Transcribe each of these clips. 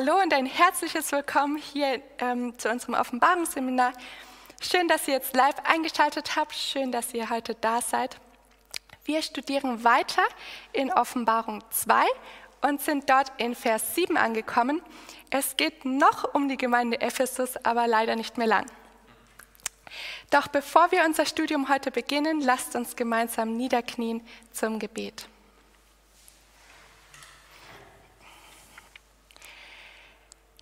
Hallo und ein herzliches Willkommen hier ähm, zu unserem Offenbarungsseminar. Schön, dass ihr jetzt live eingeschaltet habt. Schön, dass ihr heute da seid. Wir studieren weiter in Offenbarung 2 und sind dort in Vers 7 angekommen. Es geht noch um die Gemeinde Ephesus, aber leider nicht mehr lang. Doch bevor wir unser Studium heute beginnen, lasst uns gemeinsam niederknien zum Gebet.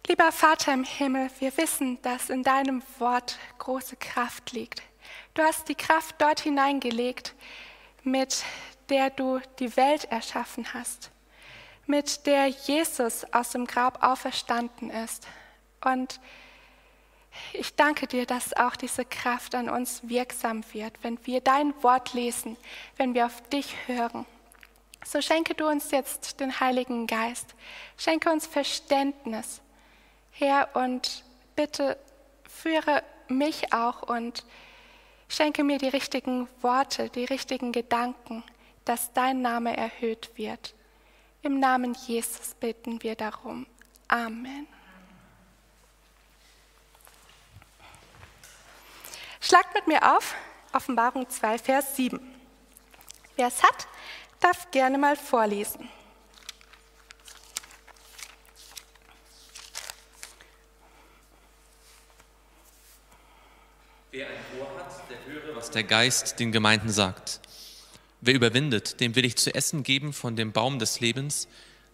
Lieber Vater im Himmel, wir wissen, dass in deinem Wort große Kraft liegt. Du hast die Kraft dort hineingelegt, mit der du die Welt erschaffen hast, mit der Jesus aus dem Grab auferstanden ist. Und ich danke dir, dass auch diese Kraft an uns wirksam wird, wenn wir dein Wort lesen, wenn wir auf dich hören. So schenke du uns jetzt den Heiligen Geist, schenke uns Verständnis Herr, und bitte führe mich auch und schenke mir die richtigen Worte, die richtigen Gedanken, dass dein Name erhöht wird. Im Namen Jesus bitten wir darum. Amen. Schlagt mit mir auf, Offenbarung 2, Vers 7. Wer es hat, darf gerne mal vorlesen. Wer ein Ohr hat, der höre, was der Geist den Gemeinden sagt. Wer überwindet, dem will ich zu essen geben von dem Baum des Lebens,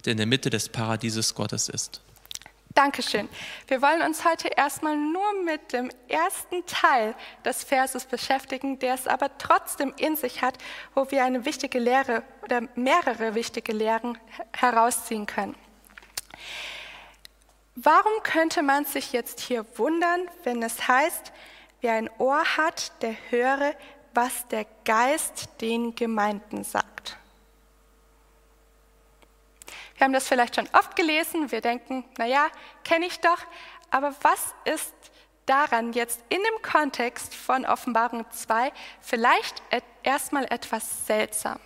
der in der Mitte des Paradieses Gottes ist. Dankeschön. Wir wollen uns heute erstmal nur mit dem ersten Teil des Verses beschäftigen, der es aber trotzdem in sich hat, wo wir eine wichtige Lehre oder mehrere wichtige Lehren herausziehen können. Warum könnte man sich jetzt hier wundern, wenn es heißt, Wer ein Ohr hat, der höre, was der Geist den Gemeinden sagt. Wir haben das vielleicht schon oft gelesen, wir denken, naja, kenne ich doch, aber was ist daran jetzt in dem Kontext von Offenbarung 2 vielleicht erstmal etwas seltsam?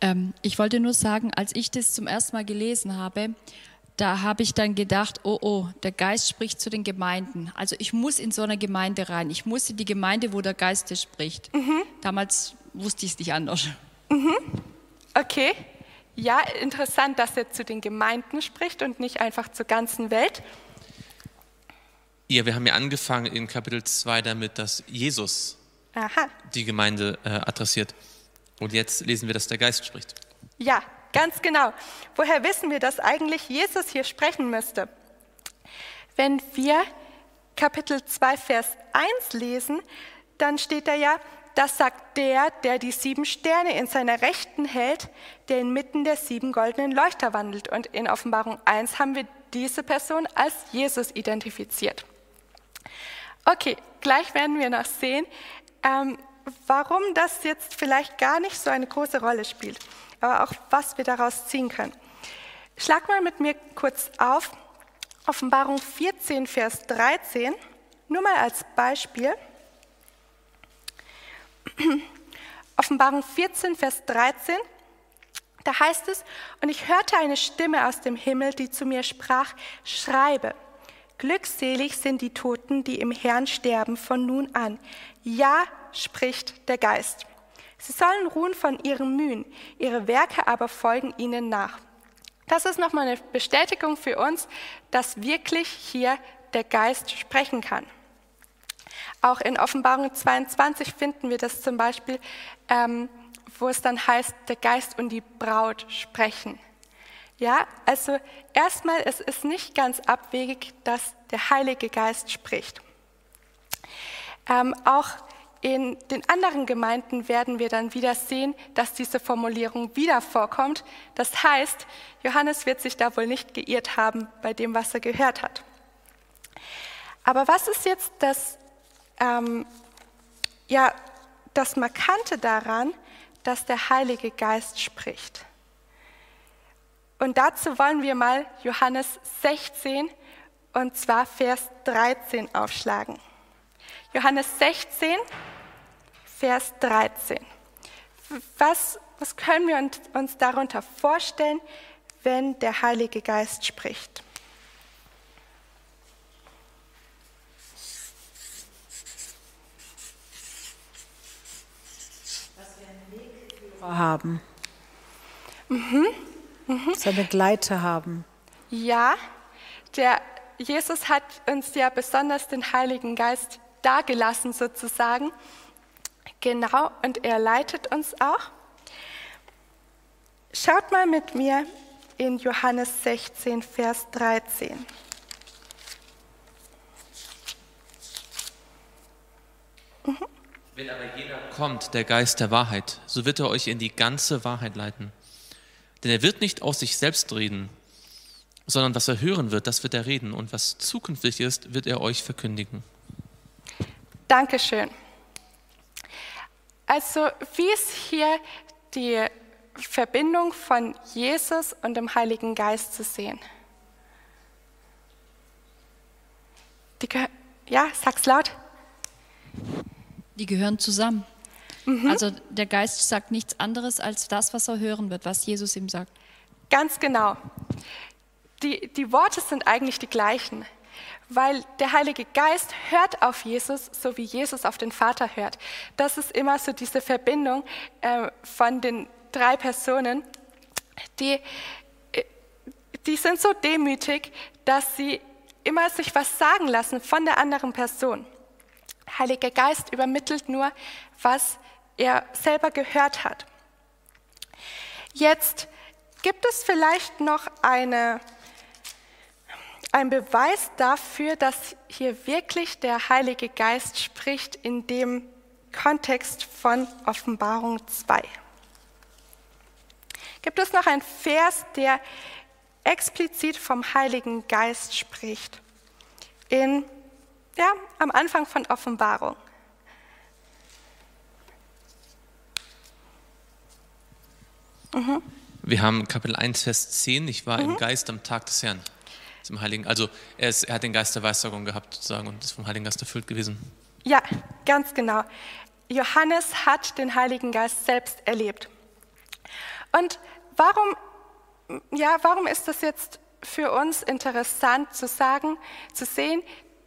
Ähm, ich wollte nur sagen, als ich das zum ersten Mal gelesen habe, da habe ich dann gedacht, oh oh, der Geist spricht zu den Gemeinden. Also ich muss in so eine Gemeinde rein. Ich muss in die Gemeinde, wo der Geist spricht. Mhm. Damals wusste ich es nicht anders. Mhm. Okay. Ja, interessant, dass er zu den Gemeinden spricht und nicht einfach zur ganzen Welt. Ja, wir haben ja angefangen in Kapitel 2 damit, dass Jesus Aha. die Gemeinde äh, adressiert. Und jetzt lesen wir, dass der Geist spricht. Ja, ganz genau. Woher wissen wir, dass eigentlich Jesus hier sprechen müsste? Wenn wir Kapitel 2, Vers 1 lesen, dann steht da ja, das sagt der, der die sieben Sterne in seiner Rechten hält, der inmitten der sieben goldenen Leuchter wandelt. Und in Offenbarung 1 haben wir diese Person als Jesus identifiziert. Okay, gleich werden wir noch sehen, ähm, warum das jetzt vielleicht gar nicht so eine große Rolle spielt, aber auch was wir daraus ziehen können. Schlag mal mit mir kurz auf Offenbarung 14, Vers 13, nur mal als Beispiel. Offenbarung 14, Vers 13, da heißt es, und ich hörte eine Stimme aus dem Himmel, die zu mir sprach, schreibe, glückselig sind die Toten, die im Herrn sterben von nun an. Ja, spricht der Geist. Sie sollen ruhen von ihren Mühen, ihre Werke aber folgen ihnen nach. Das ist nochmal eine Bestätigung für uns, dass wirklich hier der Geist sprechen kann. Auch in Offenbarung 22 finden wir das zum Beispiel, ähm, wo es dann heißt, der Geist und die Braut sprechen. Ja, also erstmal, es ist nicht ganz abwegig, dass der Heilige Geist spricht. Ähm, auch in den anderen Gemeinden werden wir dann wieder sehen, dass diese Formulierung wieder vorkommt. Das heißt, Johannes wird sich da wohl nicht geirrt haben bei dem, was er gehört hat. Aber was ist jetzt das, ähm, ja, das Markante daran, dass der Heilige Geist spricht? Und dazu wollen wir mal Johannes 16 und zwar Vers 13 aufschlagen. Johannes 16, Vers 13. Was, was können wir uns, darunter vorstellen, wenn der Heilige Geist spricht? haben. Mhm. Mhm. Seine Gleiter haben. Ja, der Jesus hat uns ja besonders den Heiligen Geist dagelassen sozusagen. Genau, und er leitet uns auch. Schaut mal mit mir in Johannes 16, Vers 13. Mhm. Wenn aber jener kommt, der Geist der Wahrheit, so wird er euch in die ganze Wahrheit leiten. Denn er wird nicht aus sich selbst reden, sondern was er hören wird, das wird er reden. Und was zukünftig ist, wird er euch verkündigen. Dankeschön. Also wie ist hier die Verbindung von Jesus und dem Heiligen Geist zu sehen? Die, ja, sag's laut. Die gehören zusammen. Mhm. Also der Geist sagt nichts anderes als das, was er hören wird, was Jesus ihm sagt. Ganz genau. Die, die Worte sind eigentlich die gleichen, weil der Heilige Geist hört auf Jesus, so wie Jesus auf den Vater hört. Das ist immer so diese Verbindung äh, von den drei Personen, die, äh, die sind so demütig, dass sie immer sich was sagen lassen von der anderen Person. Heiliger Geist übermittelt nur, was er selber gehört hat. Jetzt gibt es vielleicht noch eine, einen Beweis dafür, dass hier wirklich der Heilige Geist spricht in dem Kontext von Offenbarung 2. Gibt es noch einen Vers, der explizit vom Heiligen Geist spricht? In ja, am Anfang von Offenbarung. Mhm. Wir haben Kapitel 1, Vers 10. Ich war mhm. im Geist am Tag des Herrn. Zum Heiligen, also er, ist, er hat den Geist der Weissagung gehabt sozusagen und ist vom Heiligen Geist erfüllt gewesen. Ja, ganz genau. Johannes hat den Heiligen Geist selbst erlebt. Und warum, ja, warum ist das jetzt für uns interessant zu sagen, zu sehen,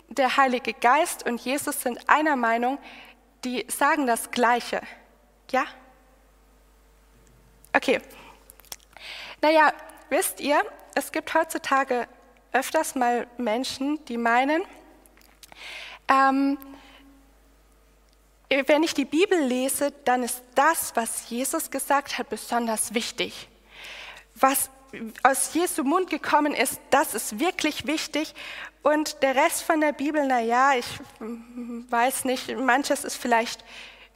der Heilige Geist und Jesus sind einer Meinung, die sagen das Gleiche. Ja? Okay. Naja, wisst ihr, es gibt heutzutage öfters mal Menschen, die meinen, ähm, wenn ich die Bibel lese, dann ist das, was Jesus gesagt hat, besonders wichtig. Was aus Jesu Mund gekommen ist, das ist wirklich wichtig. Und der Rest von der Bibel, na ja, ich weiß nicht, manches ist vielleicht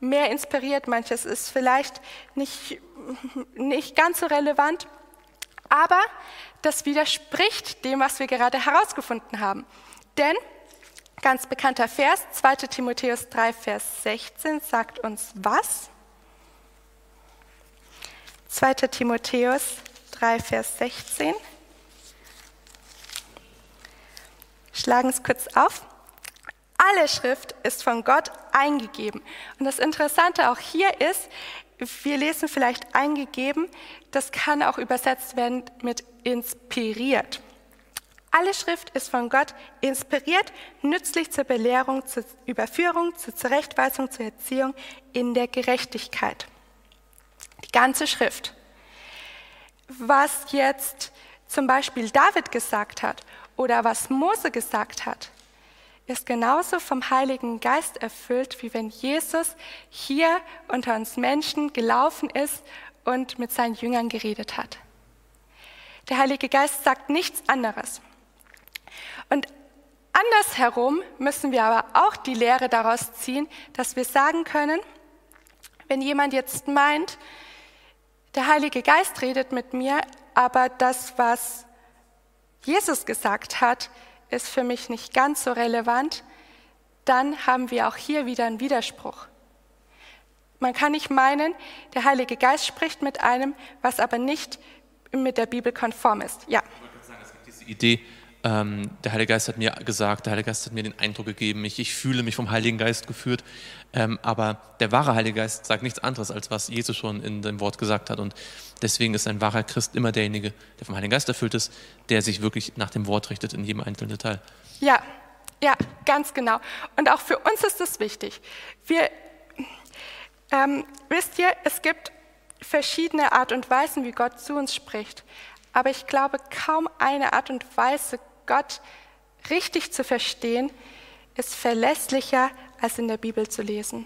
mehr inspiriert, manches ist vielleicht nicht, nicht ganz so relevant. Aber das widerspricht dem, was wir gerade herausgefunden haben. Denn, ganz bekannter Vers, 2 Timotheus 3, Vers 16 sagt uns was? 2 Timotheus 3, Vers 16. Schlagen es kurz auf. Alle Schrift ist von Gott eingegeben. Und das Interessante auch hier ist, wir lesen vielleicht eingegeben, das kann auch übersetzt werden mit inspiriert. Alle Schrift ist von Gott inspiriert, nützlich zur Belehrung, zur Überführung, zur Zurechtweisung, zur Erziehung in der Gerechtigkeit. Die ganze Schrift was jetzt zum Beispiel David gesagt hat oder was Mose gesagt hat, ist genauso vom Heiligen Geist erfüllt, wie wenn Jesus hier unter uns Menschen gelaufen ist und mit seinen Jüngern geredet hat. Der Heilige Geist sagt nichts anderes. Und andersherum müssen wir aber auch die Lehre daraus ziehen, dass wir sagen können, wenn jemand jetzt meint, der Heilige Geist redet mit mir, aber das, was Jesus gesagt hat, ist für mich nicht ganz so relevant. Dann haben wir auch hier wieder einen Widerspruch. Man kann nicht meinen, der Heilige Geist spricht mit einem, was aber nicht mit der Bibel konform ist. Ja. Ich wollte sagen, es gibt diese Idee, ähm, der Heilige Geist hat mir gesagt, der Heilige Geist hat mir den Eindruck gegeben, ich, ich fühle mich vom Heiligen Geist geführt. Ähm, aber der wahre Heilige Geist sagt nichts anderes, als was Jesus schon in dem Wort gesagt hat. Und deswegen ist ein wahrer Christ immer derjenige, der vom Heiligen Geist erfüllt ist, der sich wirklich nach dem Wort richtet in jedem einzelnen Detail. Ja, ja, ganz genau. Und auch für uns ist das wichtig. Wir, ähm, wisst ihr, es gibt verschiedene Art und Weisen, wie Gott zu uns spricht. Aber ich glaube, kaum eine Art und Weise, Gott richtig zu verstehen, ist verlässlicher, als in der Bibel zu lesen.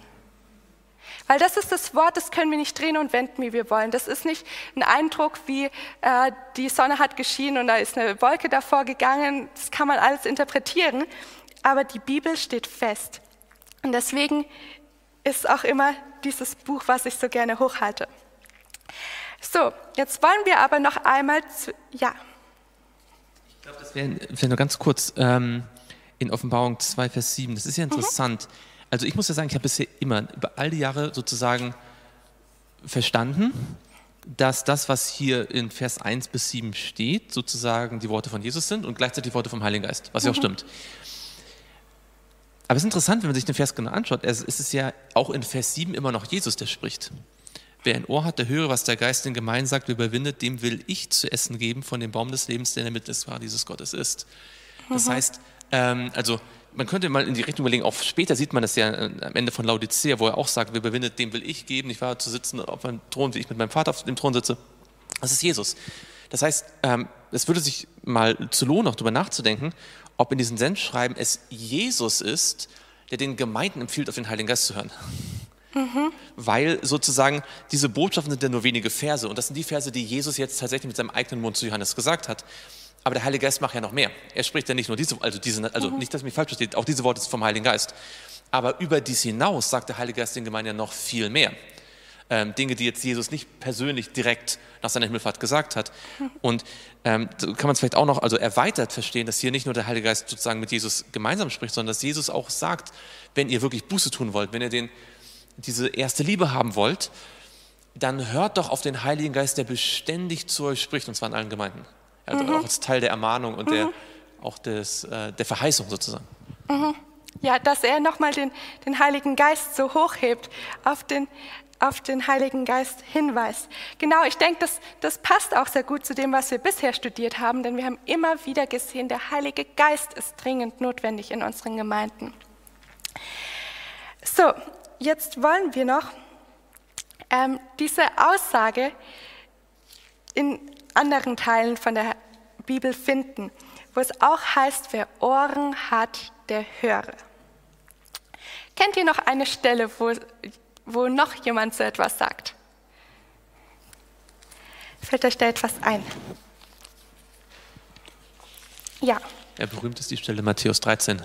Weil das ist das Wort, das können wir nicht drehen und wenden, wie wir wollen. Das ist nicht ein Eindruck, wie äh, die Sonne hat geschienen und da ist eine Wolke davor gegangen. Das kann man alles interpretieren. Aber die Bibel steht fest. Und deswegen ist auch immer dieses Buch, was ich so gerne hochhalte. So, jetzt wollen wir aber noch einmal zu. Ja. Ich glaube, das wäre wär nur ganz kurz ähm, in Offenbarung 2, Vers 7. Das ist ja interessant. Mhm. Also, ich muss ja sagen, ich habe bisher immer über all die Jahre sozusagen verstanden, dass das, was hier in Vers 1 bis 7 steht, sozusagen die Worte von Jesus sind und gleichzeitig die Worte vom Heiligen Geist, was ja auch mhm. stimmt. Aber es ist interessant, wenn man sich den Vers genau anschaut, es ist ja auch in Vers 7 immer noch Jesus, der spricht. Wer ein Ohr hat, der höre, was der Geist den Gemein sagt, überwindet, dem will ich zu essen geben von dem Baum des Lebens, der in der Mitte des Paradieses Gottes ist. Das heißt, ähm, also man könnte mal in die Richtung überlegen, auch später sieht man das ja äh, am Ende von Laodicea, wo er auch sagt, wer überwindet, dem will ich geben. Ich war zu sitzen auf meinem Thron, wie ich mit meinem Vater auf dem Thron sitze. Das ist Jesus. Das heißt, ähm, es würde sich mal zu lohnen, auch darüber nachzudenken, ob in diesen Sendschreiben es Jesus ist, der den Gemeinden empfiehlt, auf den Heiligen Geist zu hören. Mhm. Weil sozusagen diese Botschaften sind ja nur wenige Verse und das sind die Verse, die Jesus jetzt tatsächlich mit seinem eigenen Mund zu Johannes gesagt hat. Aber der Heilige Geist macht ja noch mehr. Er spricht ja nicht nur diese, also, diese, also mhm. nicht, dass mich falsch versteht, auch diese Worte sind vom Heiligen Geist. Aber über dies hinaus sagt der Heilige Geist den Gemeinden ja noch viel mehr. Ähm, Dinge, die jetzt Jesus nicht persönlich direkt nach seiner Himmelfahrt gesagt hat. Mhm. Und ähm, so kann man es vielleicht auch noch also erweitert verstehen, dass hier nicht nur der Heilige Geist sozusagen mit Jesus gemeinsam spricht, sondern dass Jesus auch sagt, wenn ihr wirklich Buße tun wollt, wenn ihr den diese erste Liebe haben wollt, dann hört doch auf den Heiligen Geist, der beständig zu euch spricht, und zwar in allen Gemeinden. Also mhm. auch als Teil der Ermahnung und mhm. der, auch des, äh, der Verheißung sozusagen. Mhm. Ja, dass er nochmal den, den Heiligen Geist so hochhebt, auf den, auf den Heiligen Geist hinweist. Genau, ich denke, das, das passt auch sehr gut zu dem, was wir bisher studiert haben, denn wir haben immer wieder gesehen, der Heilige Geist ist dringend notwendig in unseren Gemeinden. So, jetzt wollen wir noch ähm, diese Aussage in anderen Teilen von der Bibel finden, wo es auch heißt, wer Ohren hat, der höre. Kennt ihr noch eine Stelle, wo, wo noch jemand so etwas sagt? Fällt euch da etwas ein? Ja. Ja, berühmt ist die Stelle Matthäus 13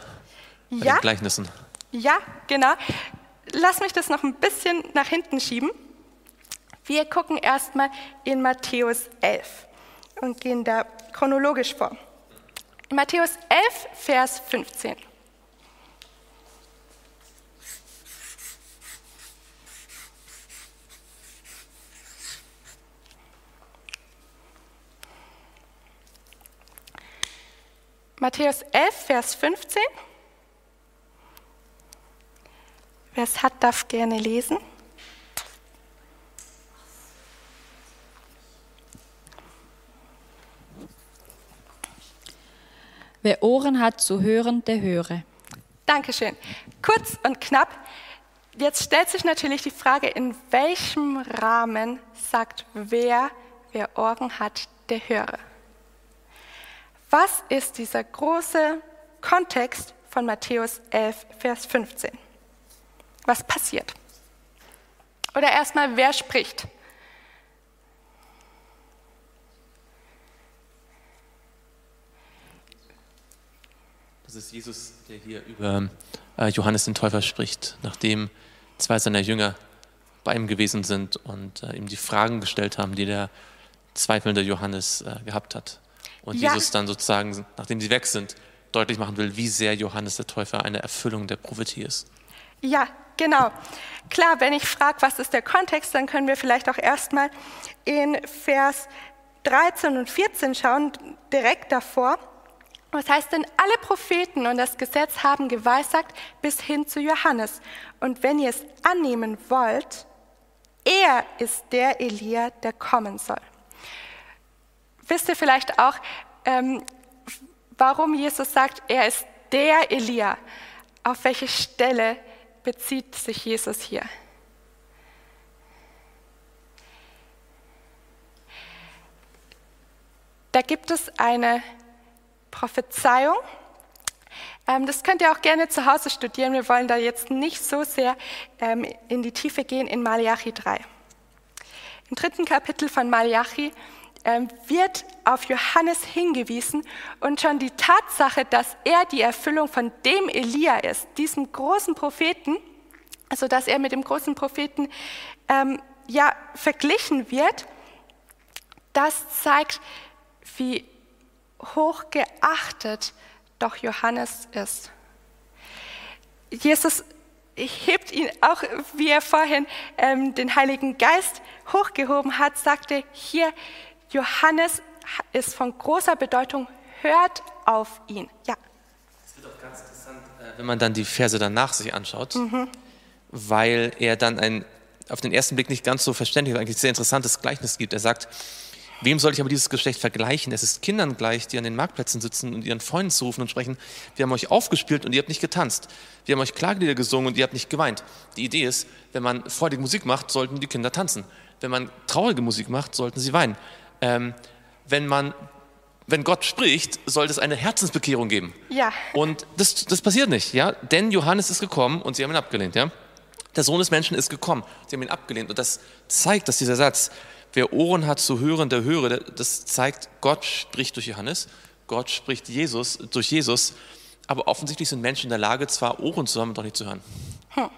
bei ja. den Gleichnissen. Ja, genau lass mich das noch ein bisschen nach hinten schieben. Wir gucken erstmal in Matthäus 11 und gehen da chronologisch vor. In Matthäus 11, Vers 15. Matthäus 11, Vers 15. Wer es hat, darf gerne lesen. Wer Ohren hat zu hören, der höre. Dankeschön. Kurz und knapp. Jetzt stellt sich natürlich die Frage, in welchem Rahmen sagt wer, wer Ohren hat, der höre. Was ist dieser große Kontext von Matthäus 11, Vers 15? Was passiert? Oder erstmal, wer spricht? Das ist Jesus, der hier über äh, Johannes den Täufer spricht, nachdem zwei seiner Jünger bei ihm gewesen sind und äh, ihm die Fragen gestellt haben, die der zweifelnde Johannes äh, gehabt hat. Und ja. Jesus dann sozusagen, nachdem sie weg sind, deutlich machen will, wie sehr Johannes der Täufer eine Erfüllung der Prophetie ist. Ja, genau. Klar, wenn ich frage, was ist der Kontext, dann können wir vielleicht auch erstmal in Vers 13 und 14 schauen, direkt davor. Was heißt denn, alle Propheten und das Gesetz haben geweissagt bis hin zu Johannes. Und wenn ihr es annehmen wollt, er ist der Elia, der kommen soll. Wisst ihr vielleicht auch, ähm, warum Jesus sagt, er ist der Elia? Auf welche Stelle bezieht sich Jesus hier? Da gibt es eine Prophezeiung. Ähm, das könnt ihr auch gerne zu Hause studieren. Wir wollen da jetzt nicht so sehr ähm, in die Tiefe gehen in Malachi 3. Im dritten Kapitel von Malachi wird auf Johannes hingewiesen und schon die Tatsache, dass er die Erfüllung von dem Elia ist, diesem großen Propheten, also dass er mit dem großen Propheten ähm, ja verglichen wird, das zeigt, wie hoch geachtet doch Johannes ist. Jesus hebt ihn auch, wie er vorhin ähm, den Heiligen Geist hochgehoben hat, sagte hier, Johannes ist von großer Bedeutung, hört auf ihn. Ja. Es wird auch ganz interessant, äh, wenn man dann die Verse danach sich anschaut, mhm. weil er dann ein auf den ersten Blick nicht ganz so verständlich, eigentlich sehr interessantes Gleichnis gibt. Er sagt, Wem soll ich aber dieses Geschlecht vergleichen? Es ist Kindern gleich, die an den Marktplätzen sitzen und ihren Freunden zurufen und sprechen, wir haben euch aufgespielt und ihr habt nicht getanzt. Wir haben euch Klagelieder gesungen und ihr habt nicht geweint. Die Idee ist, wenn man freudige Musik macht, sollten die Kinder tanzen. Wenn man traurige Musik macht, sollten sie weinen. Ähm, wenn man wenn Gott spricht, sollte es eine Herzensbekehrung geben. Ja. Und das, das passiert nicht, ja? Denn Johannes ist gekommen und sie haben ihn abgelehnt, ja? Der Sohn des Menschen ist gekommen, sie haben ihn abgelehnt. Und das zeigt, dass dieser Satz, wer Ohren hat zu hören, der höre. Das zeigt, Gott spricht durch Johannes, Gott spricht Jesus, durch Jesus. Aber offensichtlich sind Menschen in der Lage, zwar Ohren zu haben, doch nicht zu hören. Hm.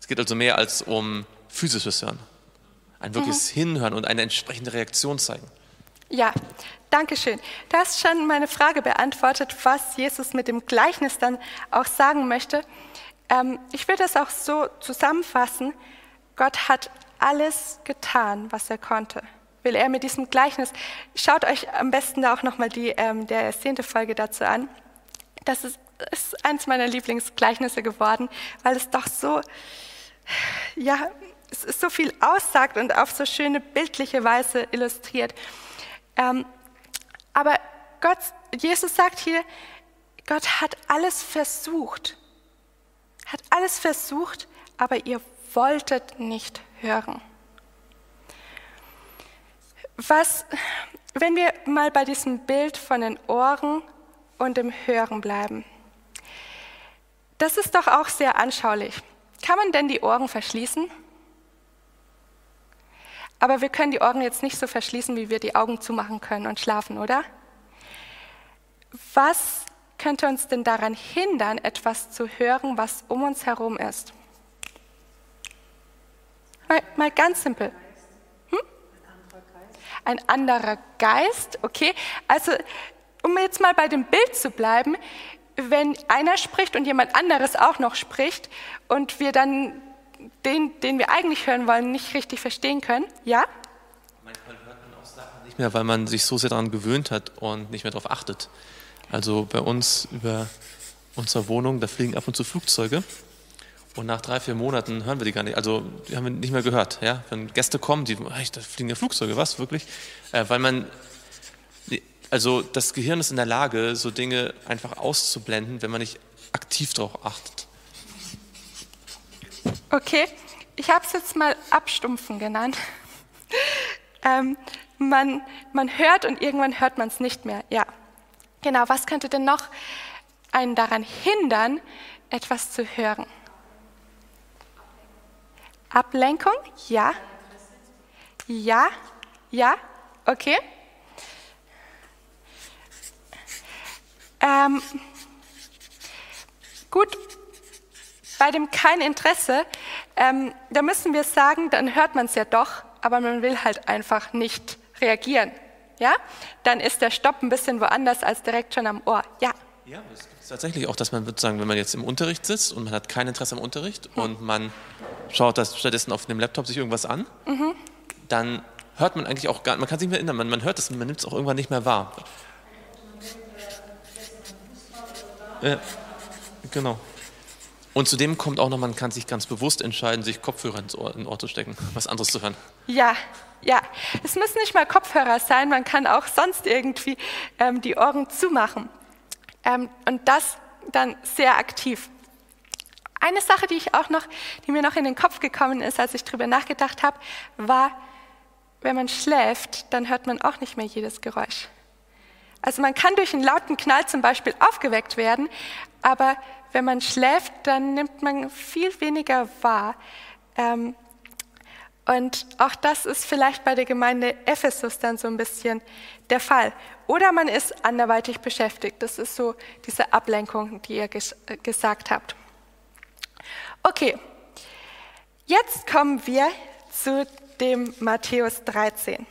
Es geht also mehr als um physisches Hören. Ein wirkliches mhm. Hinhören und eine entsprechende Reaktion zeigen. Ja, danke schön. Du hast schon meine Frage beantwortet, was Jesus mit dem Gleichnis dann auch sagen möchte. Ähm, ich würde es auch so zusammenfassen. Gott hat alles getan, was er konnte. Will er mit diesem Gleichnis, schaut euch am besten da auch nochmal die, ähm, der zehnte Folge dazu an. Das ist, ist eins meiner Lieblingsgleichnisse geworden, weil es doch so, ja, es ist so viel aussagt und auf so schöne bildliche Weise illustriert. Ähm, aber Gott, Jesus sagt hier, Gott hat alles versucht, hat alles versucht, aber ihr wolltet nicht hören. Was, wenn wir mal bei diesem Bild von den Ohren und dem Hören bleiben, das ist doch auch sehr anschaulich. Kann man denn die Ohren verschließen? Aber wir können die Ohren jetzt nicht so verschließen, wie wir die Augen zumachen können und schlafen, oder? Was könnte uns denn daran hindern, etwas zu hören, was um uns herum ist? Mal, mal ganz simpel. Hm? Ein anderer Geist, okay. Also, um jetzt mal bei dem Bild zu bleiben, wenn einer spricht und jemand anderes auch noch spricht und wir dann den, den wir eigentlich hören wollen, nicht richtig verstehen können, ja? Manchmal hört man auch Sachen nicht mehr, weil man sich so sehr daran gewöhnt hat und nicht mehr darauf achtet. Also bei uns über unserer Wohnung, da fliegen ab und zu Flugzeuge und nach drei, vier Monaten hören wir die gar nicht. Also die haben wir nicht mehr gehört. Ja? Wenn Gäste kommen, die, da fliegen ja Flugzeuge, was, wirklich? Äh, weil man, also das Gehirn ist in der Lage, so Dinge einfach auszublenden, wenn man nicht aktiv darauf achtet. Okay, ich habe es jetzt mal abstumpfen genannt. ähm, man, man hört und irgendwann hört man es nicht mehr. Ja, genau. Was könnte denn noch einen daran hindern, etwas zu hören? Ablenkung? Ja. Ja. Ja. Okay. Ähm, gut, bei dem kein Interesse, ähm, da müssen wir sagen, dann hört man es ja doch, aber man will halt einfach nicht reagieren. Ja? Dann ist der Stopp ein bisschen woanders als direkt schon am Ohr. Ja. Ja, es gibt tatsächlich auch, dass man sozusagen, wenn man jetzt im Unterricht sitzt und man hat kein Interesse am Unterricht hm. und man schaut das stattdessen auf dem Laptop sich irgendwas an, mhm. dann hört man eigentlich auch gar man kann sich nicht mehr erinnern, man, man hört es, man nimmt es auch irgendwann nicht mehr wahr. Ja, genau. Und zudem kommt auch noch, man kann sich ganz bewusst entscheiden, sich Kopfhörer ins Ohr, in Ohr zu stecken, was anderes zu hören. Ja, ja. Es müssen nicht mal Kopfhörer sein, man kann auch sonst irgendwie ähm, die Ohren zumachen. Ähm, und das dann sehr aktiv. Eine Sache, die ich auch noch, die mir noch in den Kopf gekommen ist, als ich darüber nachgedacht habe, war, wenn man schläft, dann hört man auch nicht mehr jedes Geräusch. Also man kann durch einen lauten Knall zum Beispiel aufgeweckt werden, aber wenn man schläft, dann nimmt man viel weniger wahr. Ähm, und auch das ist vielleicht bei der Gemeinde Ephesus dann so ein bisschen der Fall. Oder man ist anderweitig beschäftigt. Das ist so diese Ablenkung, die ihr äh, gesagt habt. Okay, jetzt kommen wir zu dem Matthäus 13.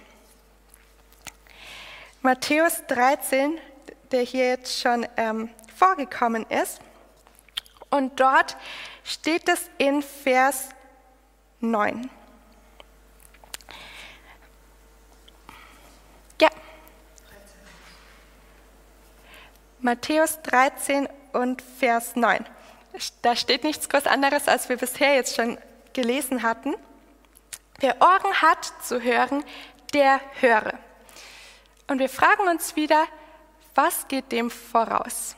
Matthäus 13, der hier jetzt schon ähm, vorgekommen ist. Und dort steht es in Vers 9. Ja. Matthäus 13 und Vers 9. Da steht nichts groß anderes, als wir bisher jetzt schon gelesen hatten. Wer Ohren hat zu hören, der höre. Und wir fragen uns wieder, was geht dem voraus?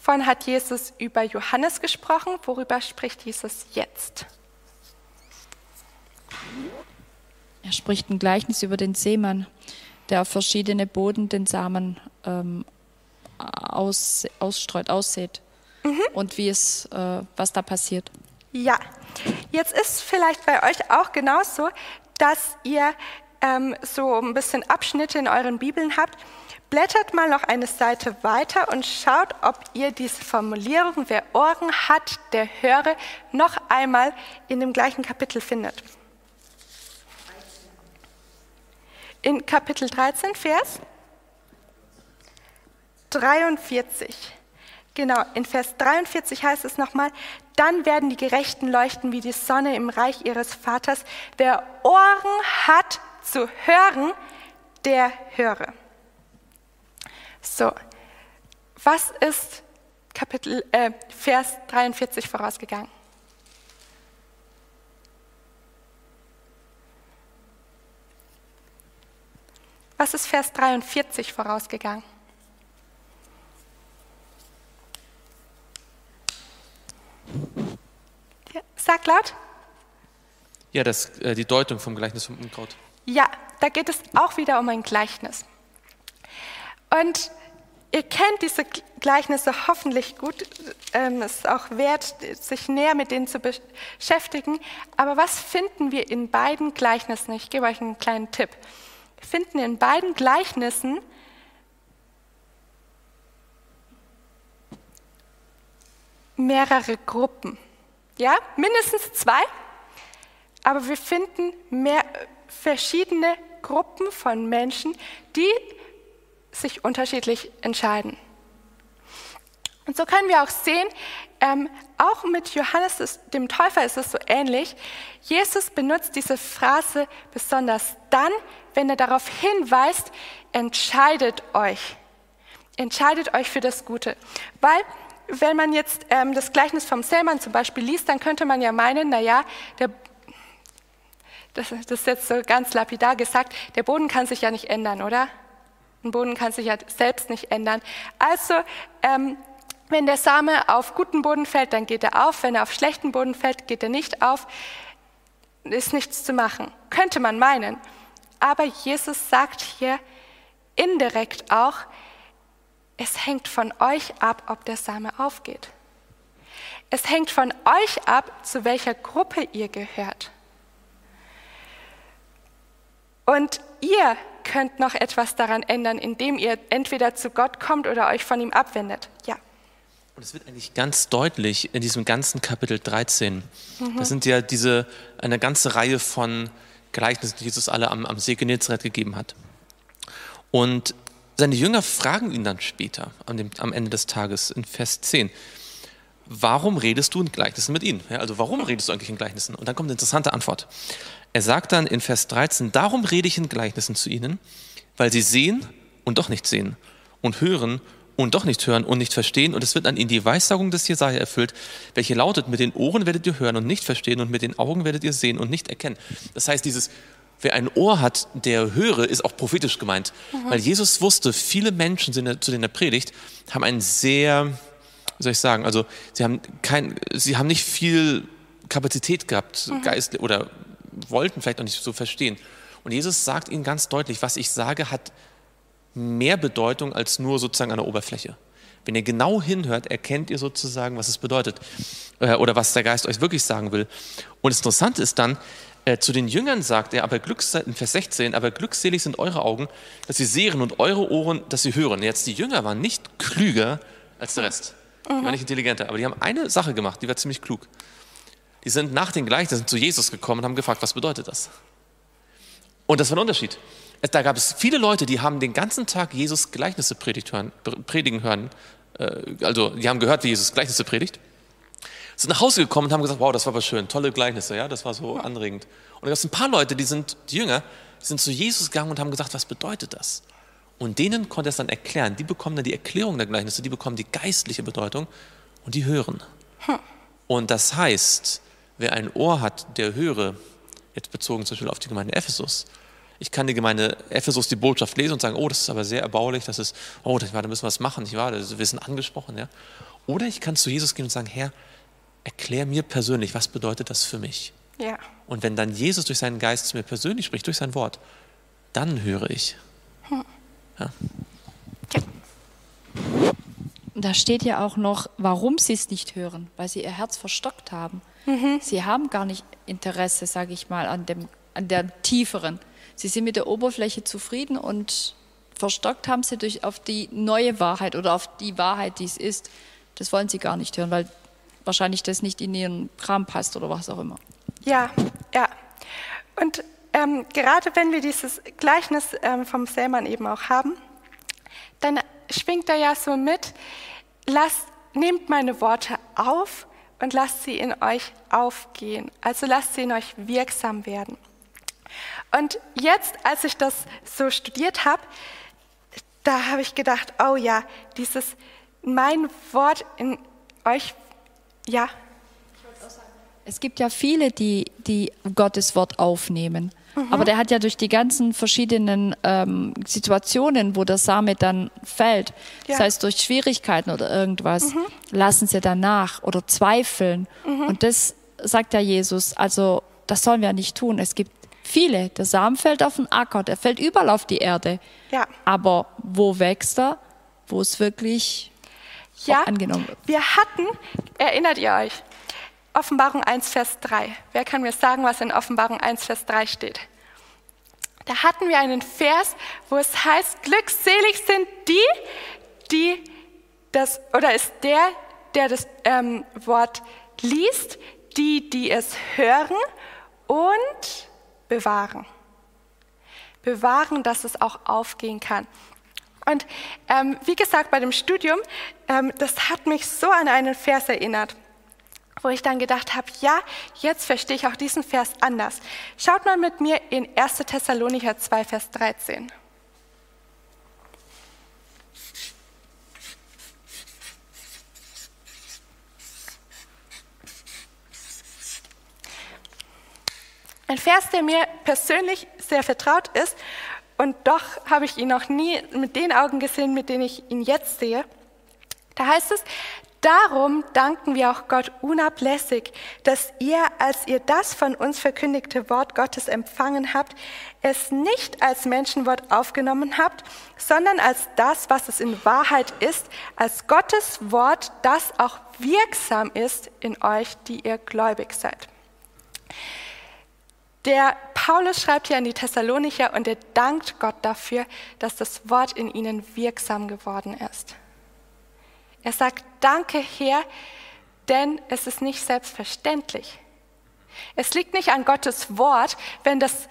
Vorhin hat Jesus über Johannes gesprochen. Worüber spricht Jesus jetzt? Er spricht ein Gleichnis über den Seemann, der auf verschiedene Boden den Samen ähm, aus, ausstreut, aussät. Mhm. Und wie es, äh, was da passiert. Ja, jetzt ist vielleicht bei euch auch genauso, dass ihr ähm, so ein bisschen Abschnitte in euren Bibeln habt. Blättert mal noch eine Seite weiter und schaut, ob ihr diese Formulierung, wer Ohren hat, der höre, noch einmal in dem gleichen Kapitel findet. In Kapitel 13, Vers 43. Genau, in Vers 43 heißt es nochmal, dann werden die Gerechten leuchten wie die Sonne im Reich ihres Vaters. Wer Ohren hat zu hören, der höre. So, was ist Kapitel, äh, Vers 43 vorausgegangen? Was ist Vers 43 vorausgegangen? Ja, sag laut. Ja, das, äh, die Deutung vom Gleichnis vom Unkraut. Ja, da geht es auch wieder um ein Gleichnis. Und ihr kennt diese Gleichnisse hoffentlich gut. Ähm, es ist auch wert, sich näher mit denen zu beschäftigen. Aber was finden wir in beiden Gleichnissen? Ich gebe euch einen kleinen Tipp. Wir finden in beiden Gleichnissen mehrere Gruppen. Ja, mindestens zwei. Aber wir finden mehr, verschiedene Gruppen von Menschen, die sich unterschiedlich entscheiden. Und so können wir auch sehen, ähm, auch mit Johannes dem Täufer ist es so ähnlich. Jesus benutzt diese Phrase besonders dann, wenn er darauf hinweist, entscheidet euch. Entscheidet euch für das Gute. Weil, wenn man jetzt ähm, das Gleichnis vom Sämann zum Beispiel liest, dann könnte man ja meinen, naja, der das, das ist jetzt so ganz lapidar gesagt, der Boden kann sich ja nicht ändern, oder? Ein Boden kann sich ja selbst nicht ändern. Also, ähm, wenn der Same auf guten Boden fällt, dann geht er auf. Wenn er auf schlechten Boden fällt, geht er nicht auf. Ist nichts zu machen. Könnte man meinen. Aber Jesus sagt hier indirekt auch, es hängt von euch ab, ob der Same aufgeht. Es hängt von euch ab, zu welcher Gruppe ihr gehört. Und ihr könnt noch etwas daran ändern, indem ihr entweder zu Gott kommt oder euch von ihm abwendet. Ja. Und es wird eigentlich ganz deutlich in diesem ganzen Kapitel 13. Mhm. Das sind ja diese, eine ganze Reihe von Gleichnissen, die Jesus alle am, am See Genezareth gegeben hat. Und seine Jünger fragen ihn dann später, am, dem, am Ende des Tages, in Vers 10, warum redest du in Gleichnissen mit ihnen? Ja, also warum redest du eigentlich in Gleichnissen? Und dann kommt eine interessante Antwort. Er sagt dann in Vers 13, darum rede ich in Gleichnissen zu ihnen, weil sie sehen und doch nicht sehen und hören und doch nicht hören und nicht verstehen. Und es wird dann in die Weissagung des Jesaja erfüllt, welche lautet, mit den Ohren werdet ihr hören und nicht verstehen und mit den Augen werdet ihr sehen und nicht erkennen. Das heißt, dieses, wer ein Ohr hat, der höre, ist auch prophetisch gemeint. Mhm. Weil Jesus wusste, viele Menschen, zu denen er predigt, haben einen sehr, wie soll ich sagen, also sie haben, kein, sie haben nicht viel Kapazität gehabt, mhm. Geist, oder wollten vielleicht auch nicht so verstehen. Und Jesus sagt ihnen ganz deutlich, was ich sage, hat mehr Bedeutung als nur sozusagen an der Oberfläche. Wenn ihr genau hinhört, erkennt ihr sozusagen, was es bedeutet äh, oder was der Geist euch wirklich sagen will. Und das Interessante ist dann, äh, zu den Jüngern sagt er, aber Glücks, in Vers 16, aber glückselig sind eure Augen, dass sie sehen und eure Ohren, dass sie hören. Jetzt die Jünger waren nicht klüger als der Rest. Die waren nicht intelligenter, aber die haben eine Sache gemacht, die war ziemlich klug. Die sind nach den Gleichnissen zu Jesus gekommen und haben gefragt, was bedeutet das? Und das war ein Unterschied. Da gab es viele Leute, die haben den ganzen Tag Jesus Gleichnisse hören, predigen hören. Äh, also, die haben gehört, wie Jesus Gleichnisse predigt. Sind nach Hause gekommen und haben gesagt, wow, das war aber schön, tolle Gleichnisse, ja, das war so anregend. Und da gab es ein paar Leute, die sind, die Jünger, die sind zu Jesus gegangen und haben gesagt, was bedeutet das? Und denen konnte er es dann erklären. Die bekommen dann die Erklärung der Gleichnisse, die bekommen die geistliche Bedeutung und die hören. Und das heißt, wer ein Ohr hat, der höre, jetzt bezogen zum Beispiel auf die Gemeinde Ephesus, ich kann die Gemeinde Ephesus die Botschaft lesen und sagen, oh, das ist aber sehr erbaulich, das ist, oh, da müssen wir was machen, nicht wahr? Wir sind angesprochen, ja. Oder ich kann zu Jesus gehen und sagen, Herr, erklär mir persönlich, was bedeutet das für mich? Ja. Und wenn dann Jesus durch seinen Geist zu mir persönlich spricht, durch sein Wort, dann höre ich. Hm. Ja. ja. Da steht ja auch noch, warum sie es nicht hören, weil sie ihr Herz verstockt haben. Mhm. Sie haben gar nicht Interesse, sage ich mal, an, dem, an der tieferen. Sie sind mit der Oberfläche zufrieden und verstockt haben sie durch auf die neue Wahrheit oder auf die Wahrheit, die es ist. Das wollen sie gar nicht hören, weil wahrscheinlich das nicht in ihren Kram passt oder was auch immer. Ja, ja. Und ähm, gerade wenn wir dieses Gleichnis ähm, vom Sämann eben auch haben, dann schwingt er ja so mit, lasst, nehmt meine Worte auf und lasst sie in euch aufgehen. Also lasst sie in euch wirksam werden. Und jetzt, als ich das so studiert habe, da habe ich gedacht, oh ja, dieses mein Wort in euch, ja. Es gibt ja viele, die, die Gottes Wort aufnehmen. Mhm. Aber der hat ja durch die ganzen verschiedenen ähm, Situationen, wo der Same dann fällt, ja. das heißt durch Schwierigkeiten oder irgendwas, mhm. lassen sie danach oder zweifeln. Mhm. Und das sagt ja Jesus, also das sollen wir nicht tun. Es gibt Viele. Der Samen fällt auf den Acker, der fällt überall auf die Erde. Ja. Aber wo wächst er? Wo es wirklich ja, angenommen wird. Wir hatten, erinnert ihr euch, Offenbarung 1, Vers 3. Wer kann mir sagen, was in Offenbarung 1, Vers 3 steht? Da hatten wir einen Vers, wo es heißt, glückselig sind die, die das, oder ist der, der das ähm, Wort liest, die, die es hören und bewahren. Bewahren, dass es auch aufgehen kann. Und ähm, wie gesagt, bei dem Studium, ähm, das hat mich so an einen Vers erinnert, wo ich dann gedacht habe, ja, jetzt verstehe ich auch diesen Vers anders. Schaut mal mit mir in 1. Thessalonicher 2, Vers 13. Ein Vers, der mir persönlich sehr vertraut ist und doch habe ich ihn noch nie mit den Augen gesehen, mit denen ich ihn jetzt sehe. Da heißt es, darum danken wir auch Gott unablässig, dass ihr, als ihr das von uns verkündigte Wort Gottes empfangen habt, es nicht als Menschenwort aufgenommen habt, sondern als das, was es in Wahrheit ist, als Gottes Wort, das auch wirksam ist in euch, die ihr gläubig seid. Der Paulus schreibt hier an die Thessalonicher und er dankt Gott dafür, dass das Wort in ihnen wirksam geworden ist. Er sagt, danke Herr, denn es ist nicht selbstverständlich. Es liegt nicht an Gottes Wort, wenn das